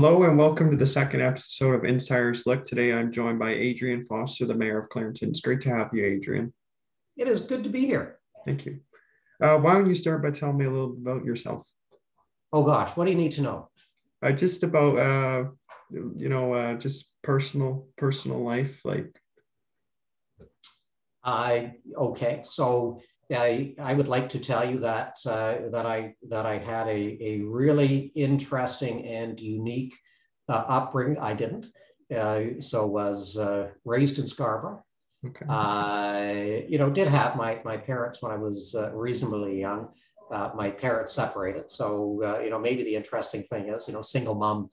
Hello and welcome to the second episode of Insider's Look. Today I'm joined by Adrian Foster, the mayor of Clarington. It's great to have you, Adrian. It is good to be here. Thank you. Uh, why don't you start by telling me a little about yourself? Oh gosh, what do you need to know? Uh, just about uh, you know, uh, just personal personal life, like. I okay, so I I would like to tell you that uh, that I that I had a a really interesting and unique uh, upbringing. I didn't, uh, so was uh, raised in Scarborough. Okay. Uh, you know, did have my my parents when I was uh, reasonably young. my parents separated, so you know maybe the interesting thing is you know single mom,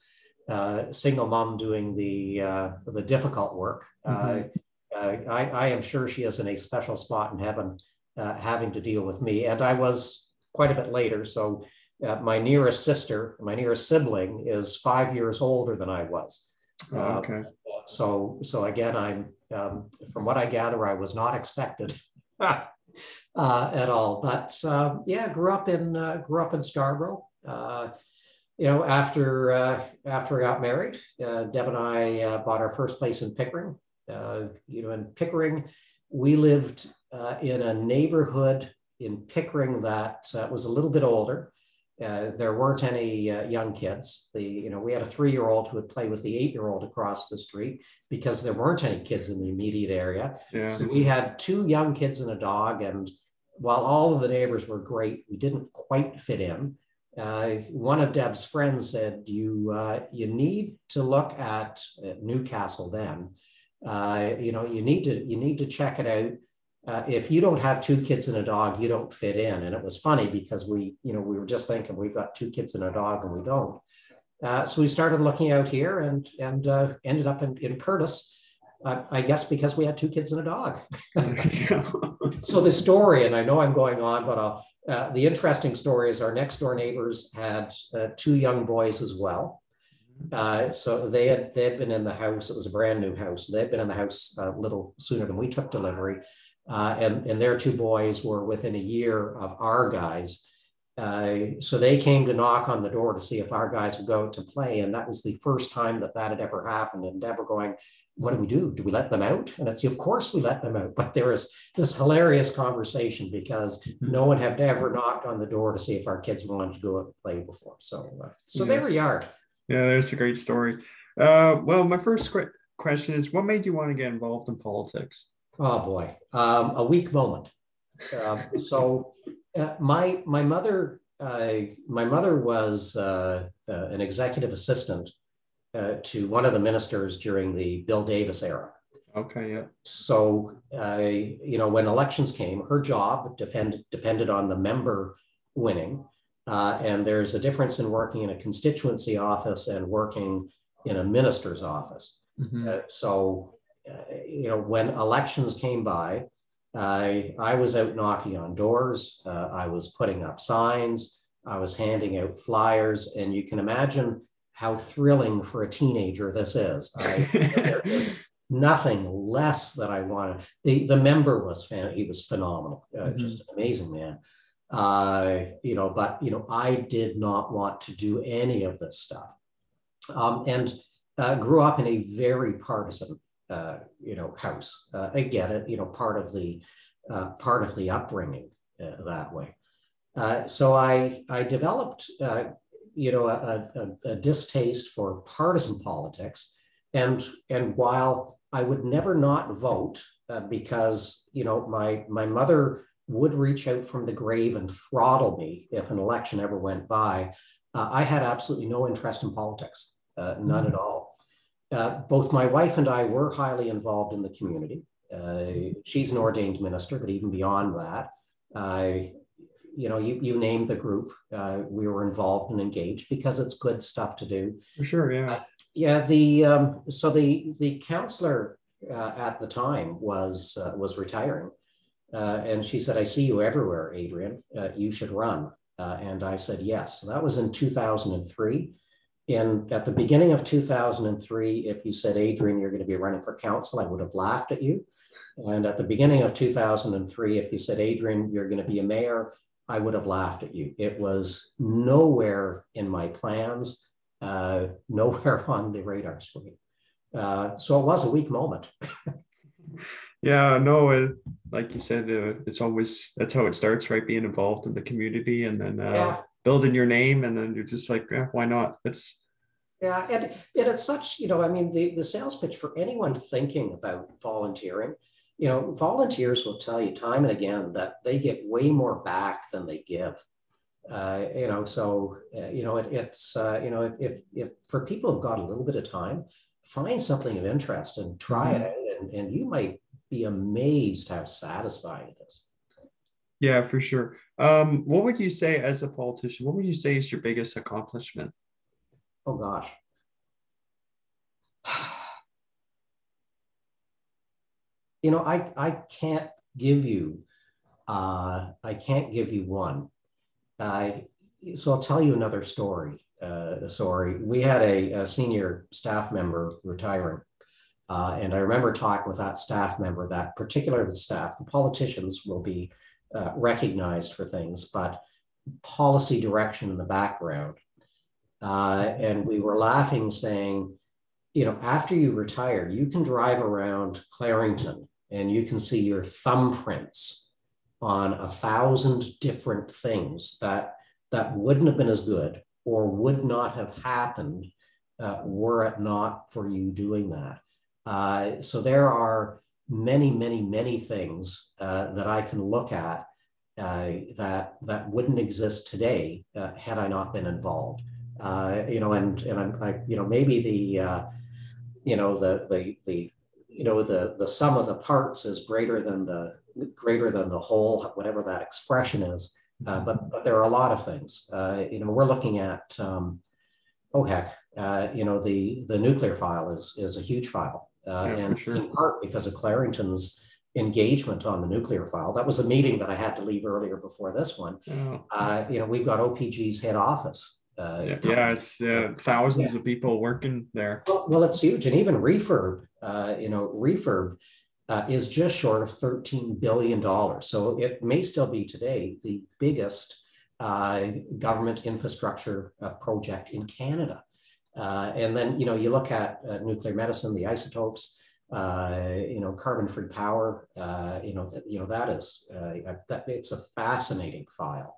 single mom doing the the difficult work. Mm-hmm. I, I am sure she is in a special spot in heaven uh, having to deal with me. And I was quite a bit later. So uh, my nearest sister, my nearest sibling, is five years older than I was. Oh, uh, okay. so so again, I'm um, from what I gather, I was not expected. Uh, at all, but um, yeah, grew up in uh, grew up in Scarborough. you know, after after I got married, Deb and I bought our first place in Pickering. you know, in Pickering, we lived uh, in a neighborhood in Pickering that uh, was a little bit older. Uh, there weren't any uh, young kids. The, you know, we had a three-year-old who would play with the eight-year-old across the street because there weren't any kids in the immediate area. Yeah. So we had two young kids and a dog. And while all of the neighbors were great, we didn't quite fit in. Uh, one of Deb's friends said, "You uh, you need to look at, at Newcastle then. you know, you need to you need to check it out." Uh, if you don't have two kids and a dog, you don't fit in. And it was funny because we, you know, we were just thinking we've got two kids and a dog and we don't. Uh, so we started looking out here and and uh, ended up in, in Courtice, uh, I guess because we had two kids and a dog. so the story, and I know I'm going on, but uh, the interesting story is our next door neighbors had uh, two young boys as well. so they had they had been in the house. It was a brand new house. They had been in the house a little sooner than we took delivery uh, and, and their two boys were within a year of our guys. Uh, so they came to knock on the door to see if our guys would go to play. And that was the first time that that had ever happened. And Deb were going, what do we do? Do we let them out? And it's, of course we let them out. But there was this hilarious conversation because mm-hmm. no one had ever knocked on the door to see if our kids wanted to go and play before. So, uh, so yeah. there we are. Yeah, that's a great story. Uh, well, my first question is what made you want to get involved in politics? Oh boy, um, a weak moment. Uh, so uh, my my mother uh, my mother was uh, uh, an executive assistant uh, to one of the ministers during the Bill Davis era. Okay, yeah. So you know when elections came, her job depended depended on the member winning, and there's a difference in working in a constituency office and working in a minister's office. Mm-hmm. so you know, when elections came by, I, I was out knocking on doors. Uh, I was putting up signs. I was handing out flyers. And you can imagine how thrilling for a teenager this is. I, nothing less that I wanted. The, the member was, fan, he was phenomenal, uh, mm-hmm. just an amazing man. Uh, you know, but, you know, I did not want to do any of this stuff. Um, and uh, grew up in a very partisan uh, you know, house. Uh, get it, you know, part of the uh, part of the upbringing uh, that way. Uh, so I I developed, uh, you know, a, a, a, distaste for partisan politics, and and while I would never not vote because you know my my mother would reach out from the grave and throttle me if an election ever went by, I had absolutely no interest in politics, none mm-hmm. at all. Uh, both my wife and I were highly involved in the community. Uh, she's an ordained minister, but even beyond that, uh, you know, you, you named the group. Uh, we were involved and engaged because it's good stuff to do. For sure, yeah. Uh, yeah, the um, so the the counselor at the time was was retiring, and she said, "I see you everywhere, Adrian. you should run." and I said, "Yes." So that was in 2003 in at the beginning of 2003, if you said, Adrian, you're going to be running for council, I would have laughed at you. And at the beginning of 2003, if you said, Adrian, you're going to be a mayor, I would have laughed at you. It was nowhere in my plans. uh, nowhere on the radar screen. Uh, so it was a weak moment. yeah, no, it, like you said, uh, it's always that's how it starts, right? Being involved in the community and then uh, yeah. Building your name, and then you're just like, eh, why not? It's yeah, and, and it's such, you know, I mean, the, the sales pitch for anyone thinking about volunteering, you know, volunteers will tell you time and again that they get way more back than they give. Uh, you know, so uh, you know, it, it's uh, you know, if if for people who've got a little bit of time, find something of interest and try mm-hmm. it out, and, and you might be amazed how satisfying it is. Yeah, for sure. Um, what would you say as a politician? What would you say is your biggest accomplishment? Oh gosh. you know, I I can't give you uh, I can't give you one. Uh, so I'll tell you another story. Uh, sorry, we had a, a, senior staff member retiring, uh, and I remember talking with that staff member. That particular staff, the politicians will be uh, recognized for things, but policy direction in the background uh, and we were laughing, saying, you know, after you retire, you can drive around Clarington and you can see your thumbprints on a thousand different things that that wouldn't have been as good or would not have happened uh, were it not for you doing that. Uh, so there are many, many, many things uh, that I can look at uh, that that wouldn't exist today uh, had I not been involved uh, you know, and and I'm, I, you know, maybe the, uh, you know, the the the, you know, the the sum of the parts is greater than the greater than the whole, whatever that expression is. Uh, but but there are a lot of things. Uh, you know, we're looking at, um, oh heck, uh, you know, the the nuclear file is is a huge file, uh, yeah, and sure. in part because of Clarington's engagement on the nuclear file. That was a meeting that I had to leave earlier before this one. Oh. Uh, you know, we've got OPG's head office uh, yeah, yeah, it's uh, thousands yeah. of people working there. Well, well, it's huge, and even refurb, uh, you know, refurb uh, is just short of thirteen billion dollars. So it may still be today the biggest uh, government infrastructure uh, project in Canada. And then you know you look at nuclear medicine, the isotopes. you know, carbon-free power. you know, that, you know that is that it's a fascinating file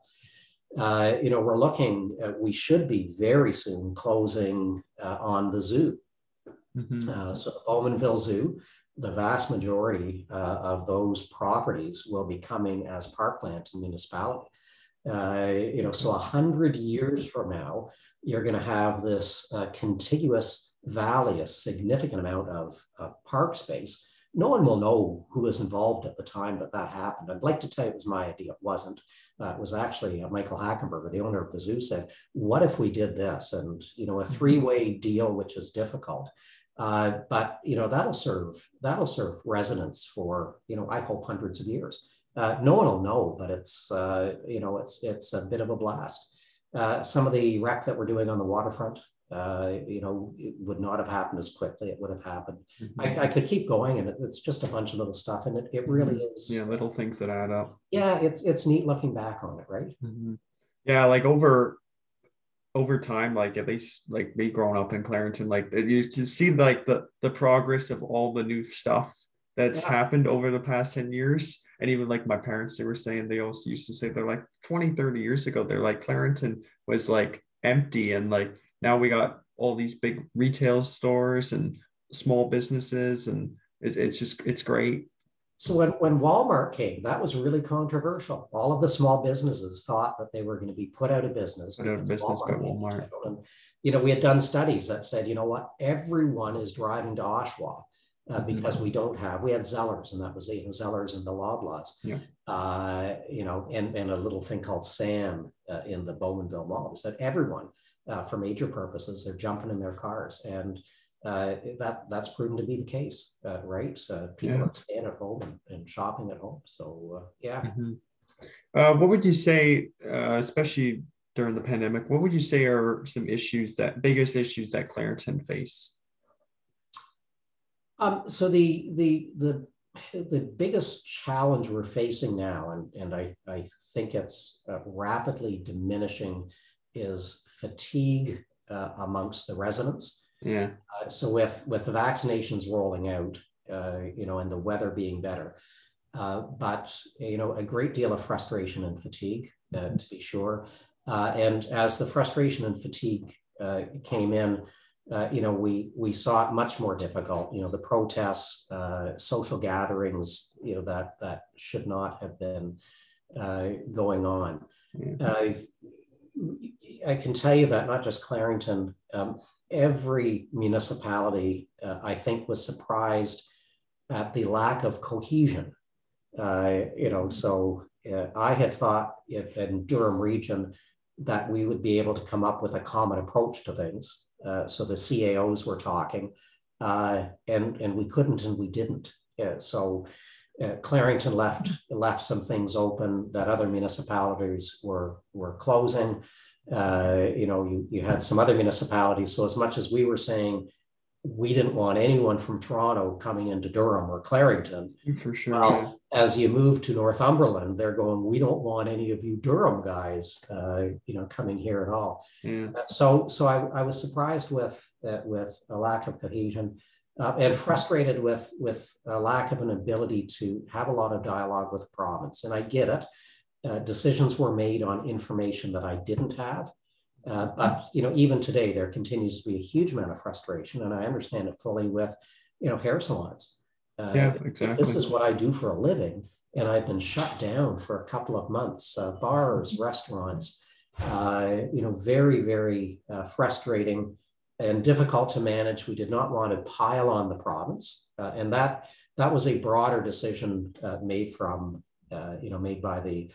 uh, you know, we're looking, uh, we should be very soon closing uh, on the zoo. Mm-hmm. Uh, so the Bowmanville Zoo, the vast majority uh, of those properties will be coming as parkland to municipality. Uh, you know, so a hundred years from now, you're going to have this contiguous valley, a significant amount of, of park space no one will know who was involved at the time that that happened. I'd like to tell you it was my idea. It wasn't. Uh, it was actually uh, Michael Hackenberger, the owner of the zoo, said, "What if we did this?" And you know, a mm-hmm. three-way deal, which is difficult, uh, but you know that'll serve that'll serve residents for you know I hope hundreds of years. Uh, no one will know, but it's uh, you know it's it's a bit of a blast. Uh, some of the wreck that we're doing on the waterfront uh, you know, it would not have happened as quickly. It would have happened. Mm-hmm. I, I, could keep going, and it, it's just a bunch of little stuff, and it, it really mm-hmm. is. Yeah, little things that add up. Yeah, it's it's neat looking back on it, right? Mm-hmm. Yeah, like over over time, like at least like me growing up in Clarington, like you just see like the the progress of all the new stuff that's yeah. happened over the past 10 years. And even like my parents they were saying they also used to say they're like 20 30 years ago they're like clarington was like empty. And like now we got all these big retail stores and small businesses and it, it's just it's great. So when, when walmart came that was really controversial. All of the small businesses thought that they were going to be put out of business put out of business walmart by walmart. and, you know we had done studies that said you know what everyone is driving to oshawa uh, because mm-hmm. we don't have we had Zellers and that was you know Zellers and the Loblaws, yeah. uh, you know, and and a little thing called Sam uh, in the Bowmanville Mall. That everyone uh, for major purposes. They're jumping in their cars, and uh, that that's proven to be the case, uh, right? Uh, people yeah. are staying at home and, and, shopping at home. So uh, yeah. Mm-hmm. Uh, what would you say, especially during the pandemic? What would you say are some issues that biggest issues that Clarington face? Um, so the the the the biggest challenge we're facing now, and, and I, I think it's rapidly diminishing, is fatigue uh, amongst the residents. Yeah. Uh, so with with the vaccinations rolling out, uh, you know, and the weather being better, uh, but you know, a great deal of frustration and fatigue, uh, to be sure. Uh, and as the frustration and fatigue uh, came in, you know, we we saw it much more difficult. You know, the protests, social gatherings, you know, that that should not have been going on. Mm-hmm. I can tell you that not just Clarington, um, every municipality, uh, I think, was surprised at the lack of cohesion. Uh, you know, so uh, I had thought in Durham region that we would be able to come up with a common approach to things. Uh, so the CAOs were talking, uh, and and we couldn't, and we didn't. so uh, Clarington left left some things open that other municipalities were were closing. Uh, you know, you, you had some other municipalities. So as much as we were saying we didn't want anyone from Toronto coming into Durham or Clarington, for sure. Well, as you move to Northumberland, they're going, we don't want any of you Durham guys, uh, you know, coming here at all. Yeah. Uh, so, so I, I was surprised with uh, with a lack of cohesion. Uh, and frustrated with with a lack of an ability to have a lot of dialogue with the province. And I get it uh, decisions were made on information that I didn't have. Uh, but you know, even today, there continues to be a huge amount of frustration, and I understand it fully with you know hair salons. Uh, yeah, exactly. This is what I do for a living, and I've been shut down for a couple of months. Uh, bars, restaurants, uh, you know, very, very uh, frustrating and difficult to manage. We did not want to pile on the province, and that that was a broader decision made from you know made by the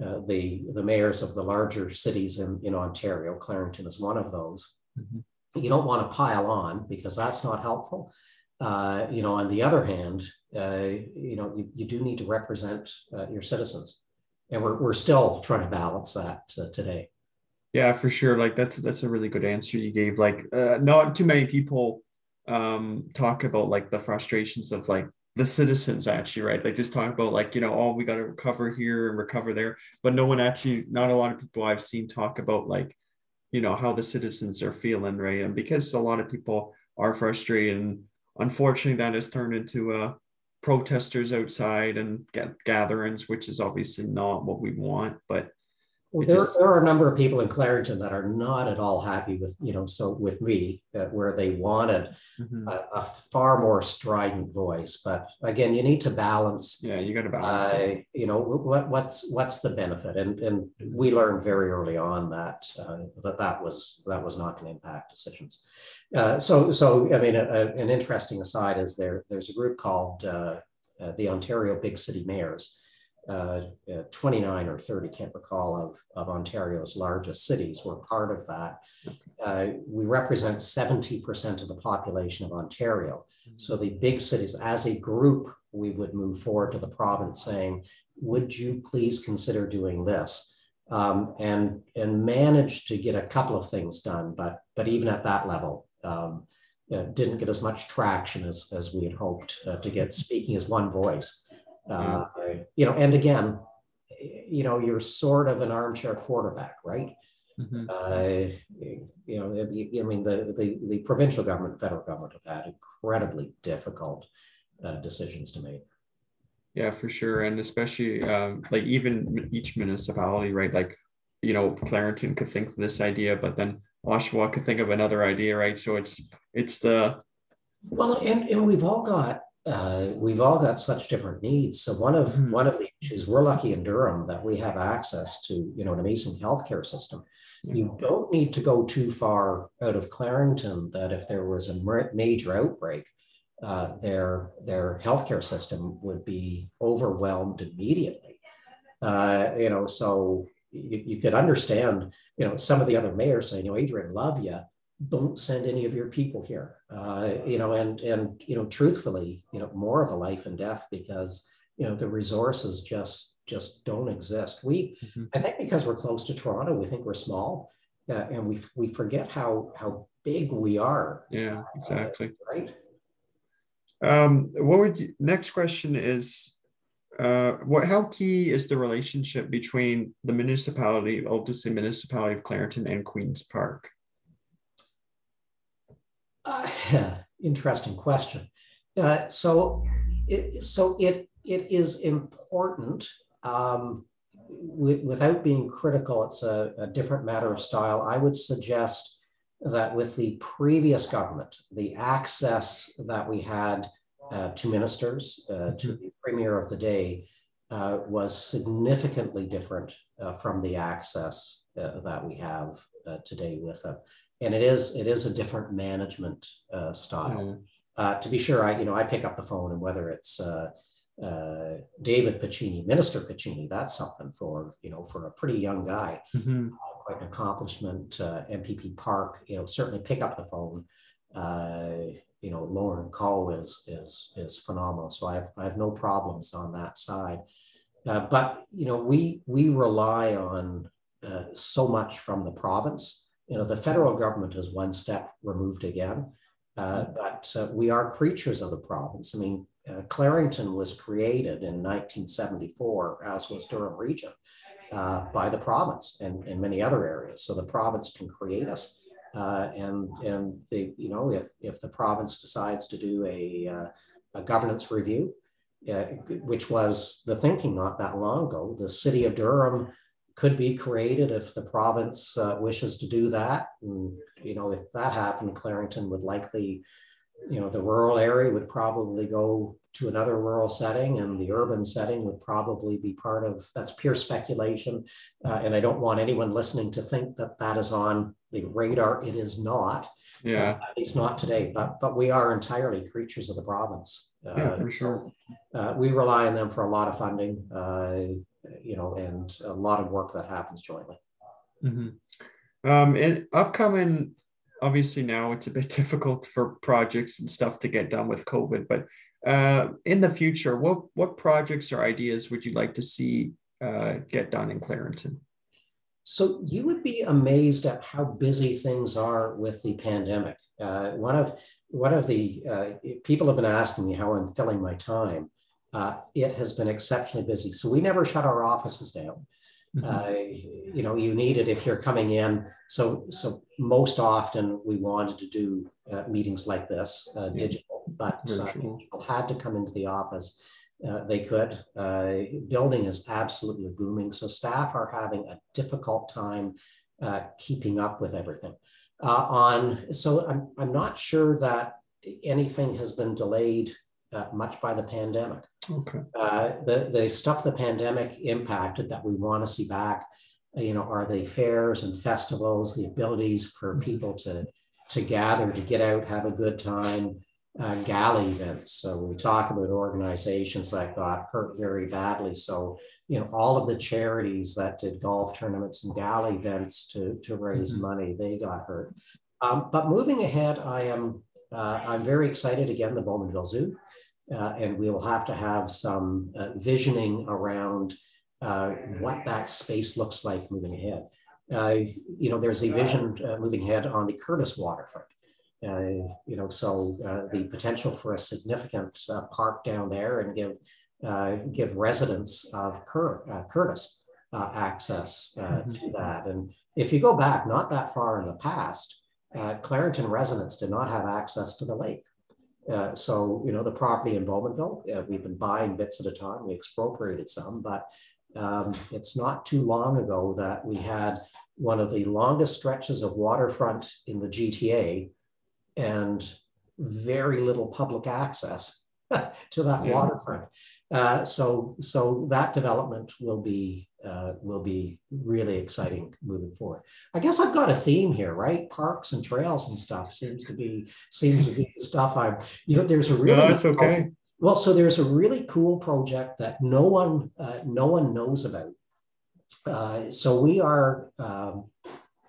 uh, the the mayors of the larger cities in, in Ontario. Clarington is one of those. Mm-hmm. You don't want to pile on because that's not helpful. Uh, you know, on the other hand, uh, you know, you, you do need to represent uh, your citizens, and we're we're still trying to balance that uh, today. Yeah, for sure. Like that's that's a really good answer you gave. Like, not too many people um talk about like the frustrations of like the citizens actually right? Like just talk about like you know oh we got to recover here and recover there. But no one actually not a lot of people i've seen talk about like you know how the citizens are feeling right? And because a lot of people are frustrated and unfortunately that has turned into uh protesters outside and get gatherings which is obviously not what we want. But well, there, just, there are a number of people in Clarington that are not at all happy with, you know, so with me, uh, where they wanted mm-hmm. a, a, far more strident voice. But again, you need to balance. Yeah, you got to balance. Uh, you know, what, what's what's the benefit? And and we learned very early on that uh, that that was that was not going to impact decisions. Uh, so so I mean, a, a, an interesting aside is there there's a group called uh, uh, the Ontario Big City Mayors uh, uh, 29 or 30, can't recall, of, of Ontario's largest cities were part of that. Uh, we represent 70% of the population of Ontario. Mm-hmm. So the big cities, as a group, we would move forward to the province saying, would you please consider doing this? Um, and, and managed to get a couple of things done, but, but even at that level, um, uh, didn't get as much traction as, as we had hoped uh, to get speaking as one voice. Uh, you know, and again, you know, you're sort of an armchair quarterback, right? Mm-hmm. Uh, you know, I mean, the, the, the provincial government, federal government have had incredibly difficult uh, decisions to make. Yeah, for sure, and especially um, like even each municipality, right? Like, you know, Clarington could think of this idea, but then Oshawa could think of another idea, right? So it's it's the well, and, and we've all got uh, we've all got such different needs. So one of mm-hmm. one of the issues we're lucky in Durham that we have access to, you know, an amazing healthcare system. Mm-hmm. You don't need to go too far out of Clarington. That if there was a major outbreak, uh, their their healthcare system would be overwhelmed immediately. Uh, you know, so you, you could understand, you know, some of the other mayors saying, you know, Adrian, love you don't send any of your people here uh, you know and and you know truthfully you know more of a life and death because you know the resources just just don't exist we mm-hmm. i think because we're close to toronto we think we're small uh, and we we forget how how big we are yeah exactly uh, right um what would you next question is uh, what how key is the relationship between the municipality, obviously municipality of Clarington and Queens Park? Uh, interesting question. Uh, so, it, so it it is important. Um, without being critical, it's a, a, different matter of style. I would suggest that with the previous government, the access that we had uh, to ministers, uh, to mm-hmm. the premier of the day, uh, was significantly different uh, from the access uh, that we have uh, today with them. And it is it is a different management style. Mm. to be sure, I you know I pick up the phone and whether it's uh, David Piccini, Minister Piccini, that's something for, you know, for a pretty young guy, mm-hmm. uh, quite an accomplishment. Uh, MPP Park, you know, certainly pick up the phone. Uh, you know, Lorne Coe is, is, is phenomenal. So I have, I have no problems on that side. Uh, but, you know, we, we rely on uh, so much from the province. You know, the federal government is one step removed again. Uh, but uh, we are creatures of the province. I mean, uh, Clarington was created in 1974, as was Durham Region, uh, by the province and, and many other areas. So the province can create us. Uh, and and the, you know, if, if the province decides to do a, uh, a governance review, uh, which was the thinking not that long ago, the city of Durham could be created if the province uh, wishes to do that. And, you know, if that happened, Clarington would likely you know, the rural area would probably go to another rural setting and the urban setting would probably be part of that's pure speculation. Uh, and i don't want anyone listening to think that that is on the radar. It is not. Yeah. Uh, it's not today but but we are entirely creatures of the province. Uh, yeah, for sure. Uh, we rely on them for a lot of funding. Uh, you know and a lot of work that happens jointly mm-hmm. um, and upcoming obviously now it's a bit difficult for projects and stuff to get done with COVID, but uh, in the future, what what projects or ideas would you like to see uh, get done in Clarington? So you would be amazed at how busy things are with the pandemic. Uh, one of one of the uh, people have been asking me how I'm filling my time. Uh, it has been exceptionally busy. So we never shut our offices down. Mm-hmm. Uh, you know, you need it if you're coming in. So, so most often we wanted to do uh, meetings like this, uh, yeah. digital, but uh, people had to come into the office. Uh, they could. Uh, building is absolutely booming, so staff are having a difficult time keeping up with everything. on so, I'm I'm not sure that anything has been delayed uh, much by the pandemic. Okay. Uh, the, the stuff the pandemic impacted that we want to see back, you know, are the fairs and festivals, the abilities for mm-hmm. people to, to gather, to get out, have a good time, uh, gala events. So we talk about organizations that got hurt very badly. So, you know, all of the charities that did golf tournaments and gala events to, to raise mm-hmm. money, they got hurt. Um, but moving ahead, I am uh, I'm very excited again, the Bowmanville Zoo uh, and we will have to have some uh, visioning around uh, what that space looks like moving ahead. Uh, you know, there's a vision uh, moving ahead on the Courtice waterfront. Uh, you know, so the potential for a significant park down there and give give residents of Cur Courtice access mm-hmm. to that. And if you go back not that far in the past, Clarington residents did not have access to the lake. Uh, so, you know, the property in Bowmanville, uh, we've been buying bits at a time. We expropriated some, but um, it's not too long ago that we had one of the longest stretches of waterfront in the GTA and very little public access to that yeah. waterfront. Uh, so, so that development will be uh, will be really exciting moving forward. I guess I've got a theme here, right? Parks and trails and stuff seems to be seems to be the stuff I'm. You know, there's a really. No, it's okay. Well, so there's a really cool project that no one uh, no one knows about. Uh, so we are um,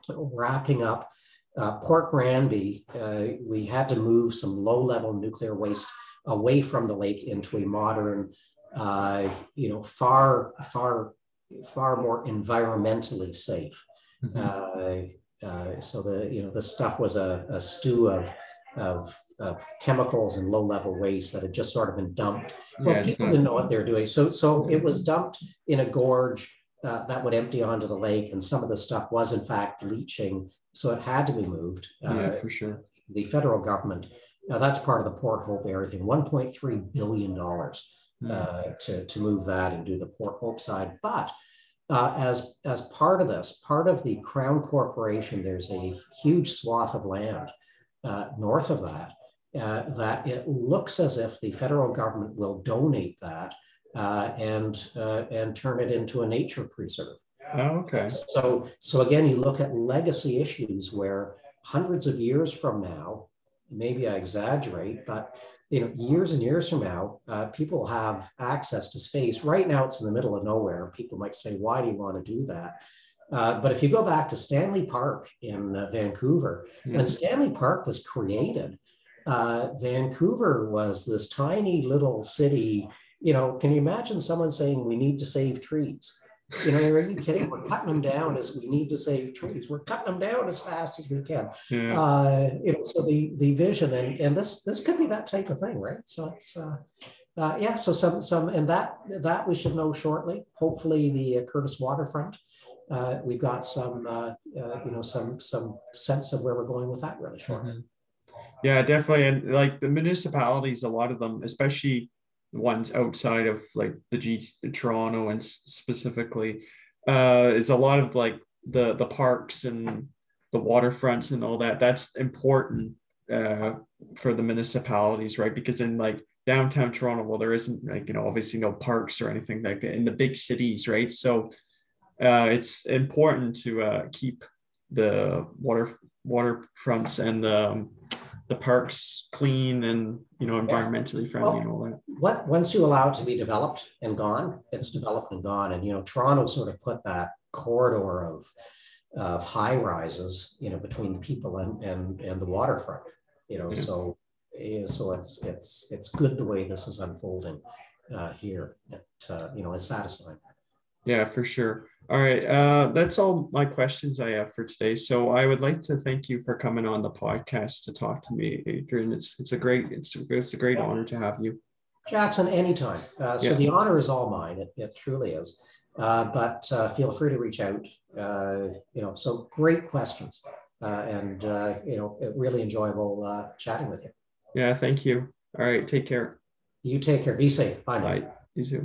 wrapping up uh, Port Granby. Uh, we had to move some low level nuclear waste away from the lake into a modern, uh, you know, far far far more environmentally safe. Mm-hmm. Uh, uh, so the you know the stuff was a, a stew of, of, of chemicals and low level waste that had just sort of been dumped. Well, yeah, people didn't know what they were doing, so so it was dumped in a gorge uh, that would empty onto the lake, and some of the stuff was in fact leaching, so it had to be moved. yeah, uh, for sure. the federal government, now that's part of the Port Hope area thing, $1.3 billion hmm. uh, to, to move that and do the Port Hope side. But uh, as, as part of this, part of the Crown Corporation, there's a huge swath of land uh, north of that, uh, that it looks as if the federal government will donate that uh, and, uh, and turn it into a nature preserve. Oh, okay. So, so again, you look at legacy issues where hundreds of years from now, maybe I exaggerate, but you know, years and years from now, uh, people have access to space. Right now, it's in the middle of nowhere. People might say, "Why do you want to do that?" Uh, but if you go back to Stanley Park in uh, Vancouver, when Stanley Park was created, uh, Vancouver was this tiny little city. You know, can you imagine someone saying, "We need to save trees"? You know, are you kidding? We're cutting them down as we need to save trees. We're cutting them down as fast as we can. Yeah. Uh, you know, so the the vision and and this this could be that type of thing, right? So it's uh, uh, yeah. So some some and that that we should know shortly. Hopefully, the uh, Courtice waterfront. Uh, we've got some uh, you know some some sense of where we're going with that really shortly. Mm-hmm. Yeah, definitely, and like the municipalities, a lot of them, especially ones outside of like the G Toronto and specifically, uh, it's a lot of like the the parks and the waterfronts and all that. That's important uh, for the municipalities, right? Because in like downtown Toronto, well, there isn't like you know obviously no parks or anything like that in the big cities, right? So uh, it's important to uh, keep the water waterfronts and um, the parks clean and you know environmentally friendly well, and all that. What once you allow it to be developed and gone, it's developed and gone. And you know, Toronto sort of put that corridor of of high rises, you know, between people and and and the waterfront. You know, yeah. so so it's it's it's good the way this is unfolding uh, here. It, uh, you know, it's satisfying. Yeah, for sure. All right. Uh, that's all my questions I have for today. So I would like to thank you for coming on the podcast to talk to me, Adrian. It's it's a great it's it's a great honor to have you. Jackson, anytime. Uh, so yeah. the honor is all mine. It, it truly is. Uh, but uh, feel free to reach out. Uh, you know, so great questions, uh, and uh, you know, really enjoyable chatting with you. Yeah, thank you. All right, take care. You take care. Be safe. Bye. Bye. You too.